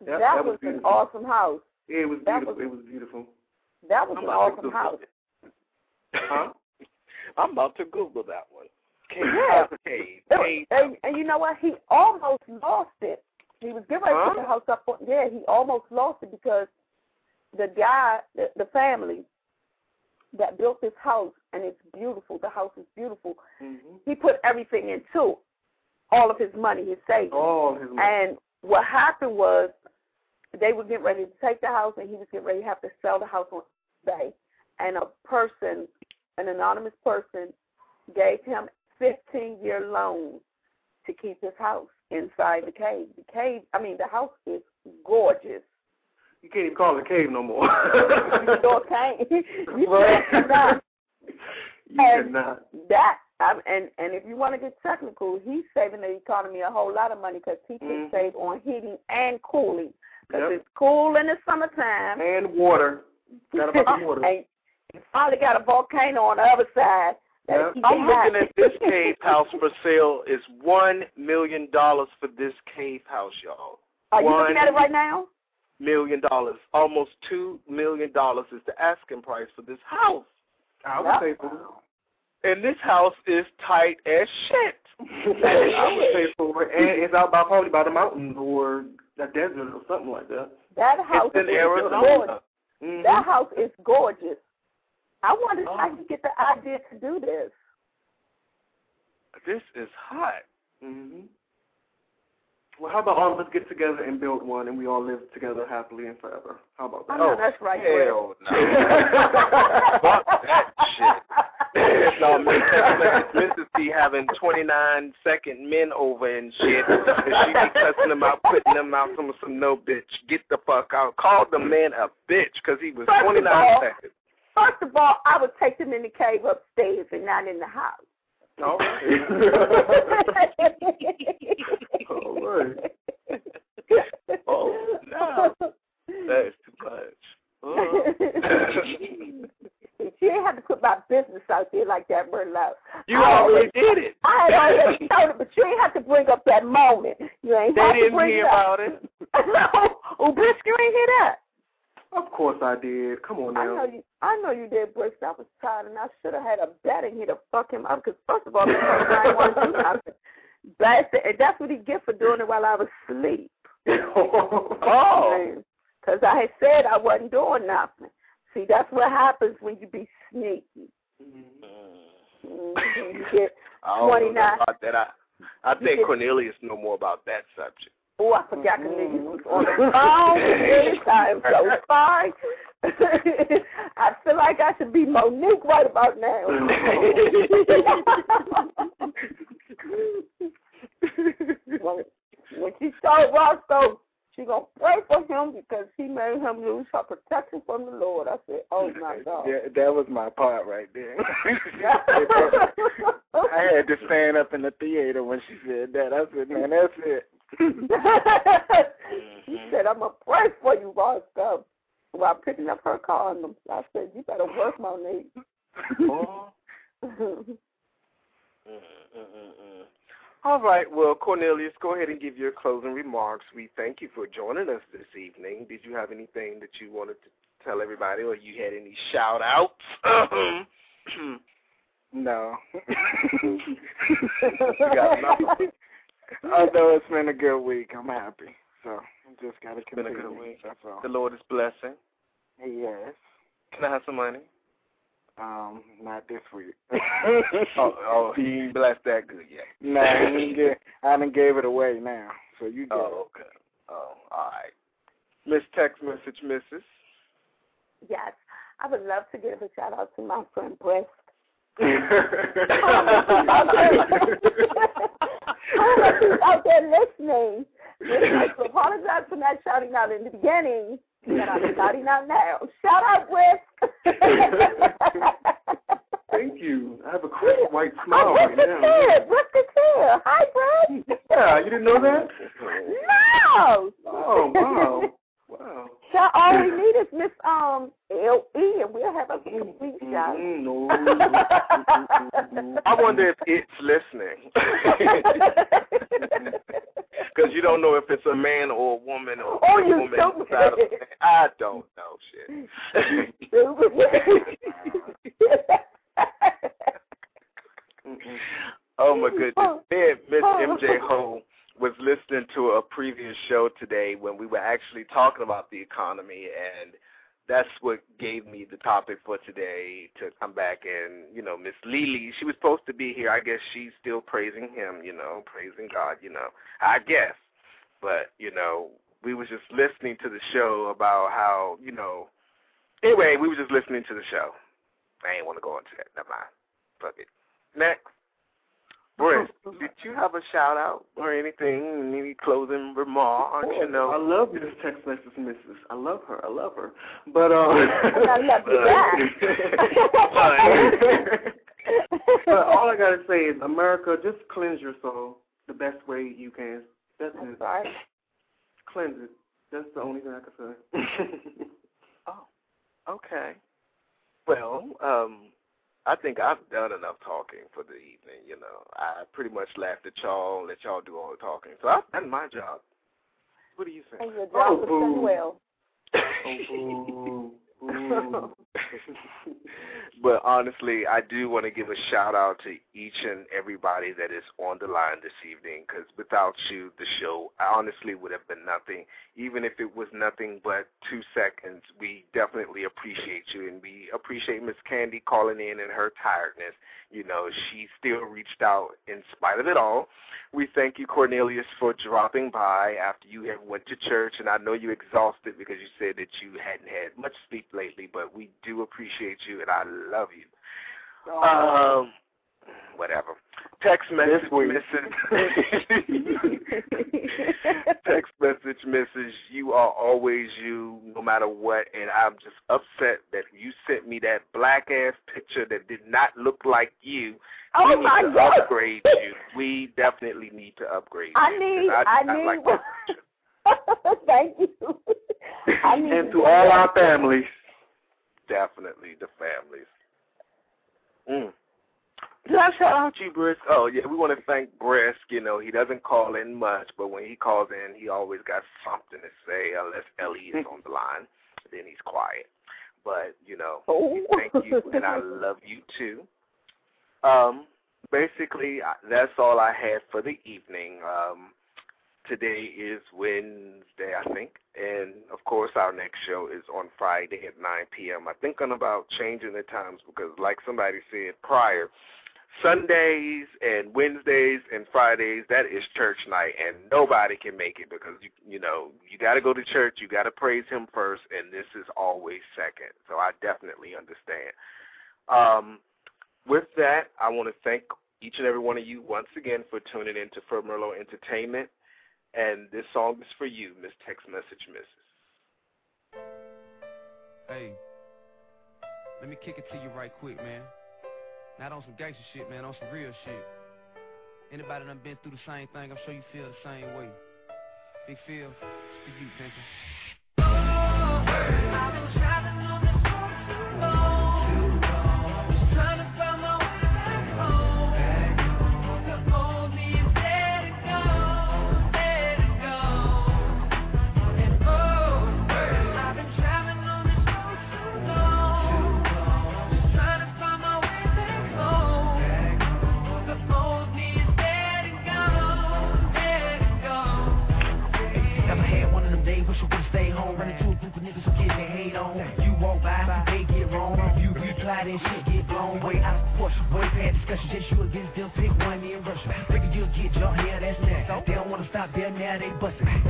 Yep, that, that was was, an awesome house. Yeah, it was that beautiful. was- it was beautiful. That was I'm an awesome house. Huh? I'm about to Google that one. Cave, Yeah. cave, And, cave. and, and you know what? He almost lost it. He was getting ready to put the house up. On, yeah, he almost lost it because the guy, the, the family that built this house, and it's beautiful. The house is beautiful. Mm-hmm. He put everything into all of his money, his savings. All his money. And what happened was they were getting ready to take the house, and he was getting ready to have to sell the house on eBay. And a person, an anonymous person, gave him 15 year loan to keep his house inside the cave. The cave, I mean, the house is gorgeous. You can't even call it a cave no more. you sure can't. you Right. cannot. You And cannot. That um, and and if you want to get technical, he's saving the economy a whole lot of money because he can Mhm. save on heating and cooling because Yep. it's cool in the summertime. And water. Forgot about water. and you finally got a volcano on the other side. Yep. I'm looking at this cave house for sale. It's one million dollars for this cave house, y'all. Are you one- looking at it right now? Million dollars, almost two million dollars is the asking price for this house. I would Yep. say so. And this house is tight as shit. I would say so. And it's out by probably by the mountains or the desert or something like that. That house It's in is Arizona. gorgeous. Mhm. That house is gorgeous. I wonder Oh. how you get the idea to do this. This is hot. hmm Well, how about all of us get together and build one, and we all live together happily and forever? How about I that? oh that's right. Chris. Hell no. Fuck that shit. no, Miss Mrs. B having 29 second men over and shit. And she be cussing them out, putting them out. Some some no bitch. Get the fuck out. Called the man a bitch because he was First of 29 all- seconds. First of all, I would take them in the cave upstairs and not in the house. All right. All right. Oh, no. That is too much. She ain't have to put my business out there like that, Merlot. you already did it. I had already told it, but you ain't have to bring up that moment. You ain't They have to didn't bring hear it up. about it. no, Brisk, you ain't hear that. Of course I did. Come on now. I now. know you. I know you did, Brisk. I was tired, and I should have had a bet in here to fuck him up. Because first of all, I want to do nothing. That's and that's what he get for doing it while I was asleep. Oh. Because I had said I wasn't doing nothing. See, that's what happens when you be sneaky. Mm-hmm. Mhm. You get I don't know about that. I, I think Cornelius know more about that subject. Oh, I forgot the niggas was on the phone. Am so sorry. I feel like I should be Mo'Nique right about now. when, when she told Roscoe she gonna pray for him because he made him lose her protection from the Lord. I said, Oh my God. That, that was my part right there. I had to stand up in the theater when she said that. I said, man, that's it. she mm-hmm. said, I'm to pray for you, Roscoe. While picking up her condom. I said, You better work, Mo'Nique. Oh. Mm-hmm, mm-hmm, All right. Well, Cornelius, go ahead and give your closing remarks. We thank you for joining us this evening. Did you have anything that you wanted to tell everybody, or you had any shout outs? No. Although it's been a good week, I'm happy. So I just got to continue. been a good week. That's all. the Lord is blessing. Yes. Can I have some money? Um, not this week. Oh, oh, he ain't blessed that good yet. no, I didn't get. I didn't gave it away now, so you get Oh, okay. Oh, all right. Miss Text Message, Mrs. yes. I would love to give a shout out to my friend Brisk. out there listening, I apologize for not shouting out in the beginning, but I'm shouting out now. Shout out, Brisk. Thank you. I have a crisp white smile oh, right now. Brisk is. Hi, Brad. Yeah, you didn't know that? No. Oh, wow. Wow. So all we need is Miss um L E, and we'll have a complete show. Mm, no. I wonder if it's listening. Because you don't know if it's a man or a woman or Oh, a you woman inside of man. I don't know shit. oh my goodness. Then Miss MJ Ho was listening to a previous show today when we were actually talking about the economy and that's what gave me the topic for today to come back and, you know, Miss Lily, she was supposed to be here. I guess she's still praising him, you know, praising God, you know. I guess. But, you know, we was just listening to the show about how, you know anyway, we were just listening to the show. I ain't want to go into that. Never mind. Fuck it. Next. Brisk, did you have a shout out or anything? Any closing remarks? You know, I love this text message, Mrs. I love her. I love her. But um, I love you but all I gotta say is, America, just cleanse your soul the best way you can. That's it. Sorry. Cleanse it. That's the only thing I can say. Oh, okay. Well, um, I think I've done enough talking for the evening. You know, I pretty much laughed at y'all, let y'all do all the talking. So I've done my job. What do you think? And your oh, job Oh, was boo. done well. oh, boo, boo. but honestly, I do want to give a shout out to each and everybody that is on the line this evening because without you, the show honestly would have been nothing. Even if it was nothing but two seconds, we definitely appreciate you and we appreciate Miss Candy calling in and her tiredness. You know, she still reached out in spite of it all. We thank you, Cornelius, for dropping by after you have went to church, and I know you're exhausted because you said that you hadn't had much sleep lately, but we do appreciate you, and I love you. Um, whatever. Text message, Mrs. Text message, Mrs. You are always you, no matter what, and I'm just upset that you sent me that black ass picture that did not look like you. Oh we need to God. upgrade you. We definitely need to upgrade I you. need, I, I, need. like. Thank you. I need and to all our families. Definitely the families. Mm. Did I shout out you, Brisk? Oh yeah, we want to thank Brisk. You know, he doesn't call in much, but when he calls in, he always got something to say, unless Ellie is on the line. Then he's quiet. But you know, Oh. thank you, and I love you too. Um, basically, I- that's all I had for the evening. Um, today is Wednesday, I think, and of course, our next show is on Friday at 9 p.m. I'm thinking about changing the times because, like somebody said prior, Sundays and Wednesdays and Fridays that is church night, and nobody can make it because you you know you got to go to church, you got to praise Him first, and this is always second. So I definitely understand. Um, with that, I want to thank each and every one of you once again for tuning in to Merlot Entertainment. And this song is for you, Miss Text Message Mrs. Hey, let me kick it to you right quick, man. Not on some gangster shit, man, on some real shit. Anybody done been through the same thing, I'm sure you feel the same way. Big Phil, it's for you, Pimpin'. Never By, they get wrong. You reply, then shit get blown way out of proportion. Boy, had discussion, just you against them, pick one and rush. Figure you'll get your hair, that's next. They don't wanna stop there, now they bustin'.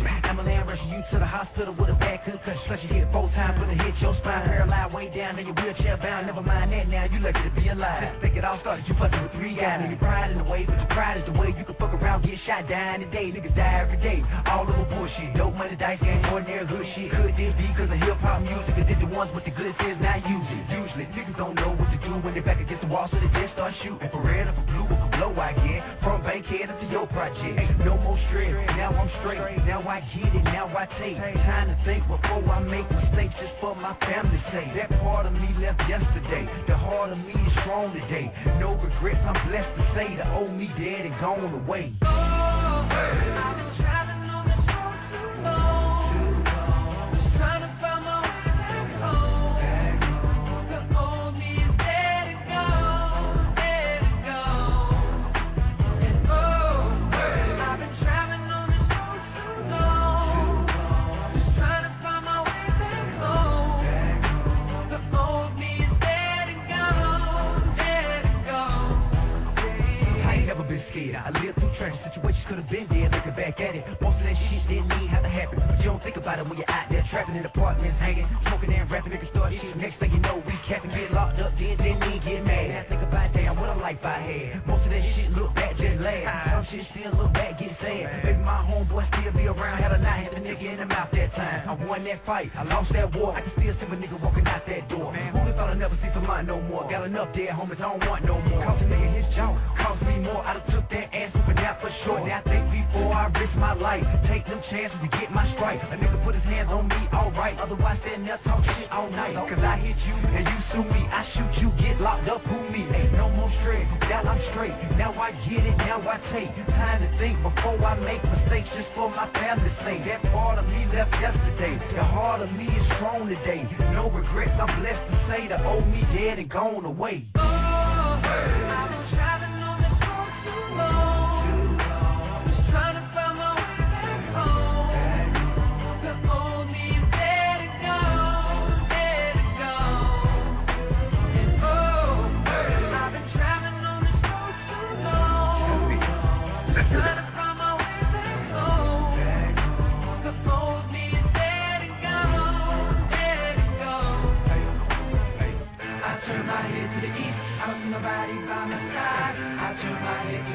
Now you gushing. Ambulance rushing you to the hospital with a bad concussion. Plus you hit four times with a hit your spine. Paralyzed way down, then your wheelchair bound. Never mind that now, you lucky to be alive. Think it all started, you fucking with three guys. And your pride in the way, but your pride is the way you can fuck around, get shot, die in the day. Niggas die every day. All over bullshit. Dope money, dice game, ordinary hood shit. Could this be cause of hip hop music? Or did the ones with the good sense not it? Usually, niggas don't know what to do when they're back against the wall, so they just start shooting. For red or for blue or for blow, I get. From Bankhead up to your project. Ain't no more stress, now I'm straight. Now I get it, now I take. Time to think before I make mistakes just for my family's sake. That part of me left yesterday. The heart of me is strong today. No regrets, I'm blessed to say the old me dead and gone away. Oh, I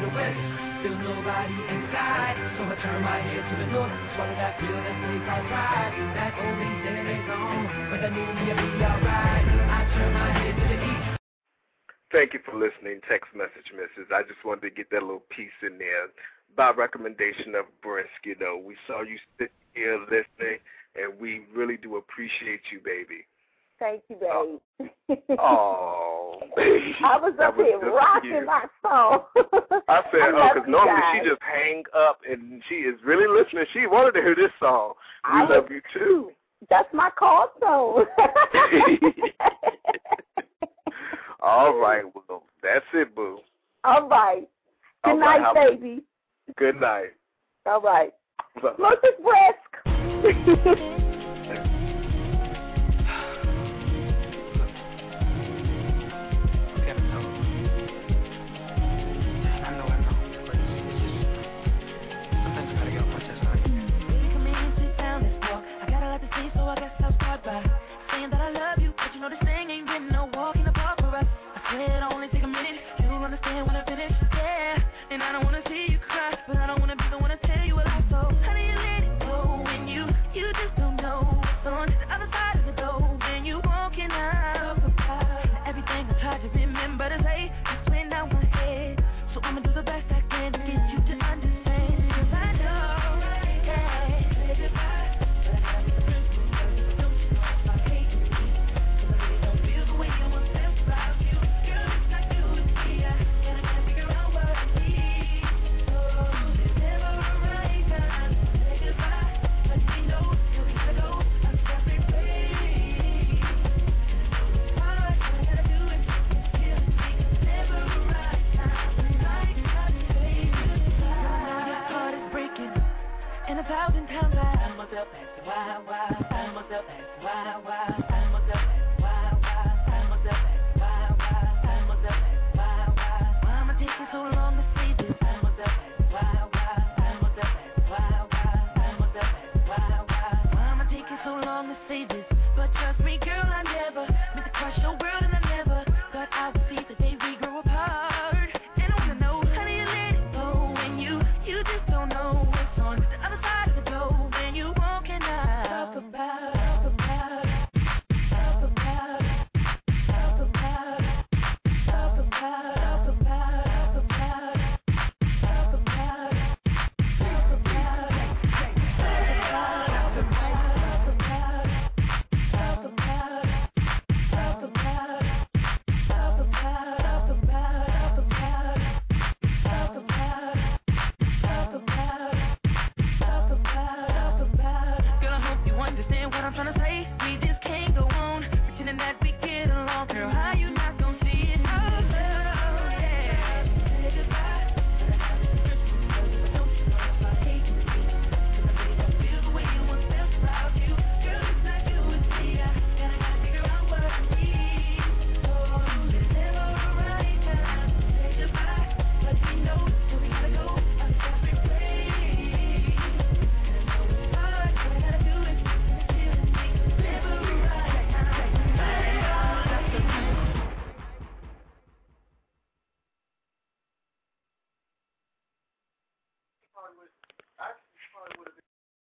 the west, still nobody inside. So I turn my head to the north, swallow that pill that I ride. That old me dead and gone, but that means he'll be alright. I turn my head to the east. Thank you for listening, text message, Mrs. I just wanted to get that little piece in there. By recommendation of Brisk, you know, we saw you sit here listening, and we really do appreciate you, baby. Thank you, babe. Oh, oh I was That up was here rocking cute. my song. I said, I oh, because normally guys. she just hang up and she is really listening. She wanted to hear this song. We I love was- you too. That's my call song. All right, well, that's it, boo. All right. Good All right, night, how- baby. Good night. All right. Look at Brisk. I'll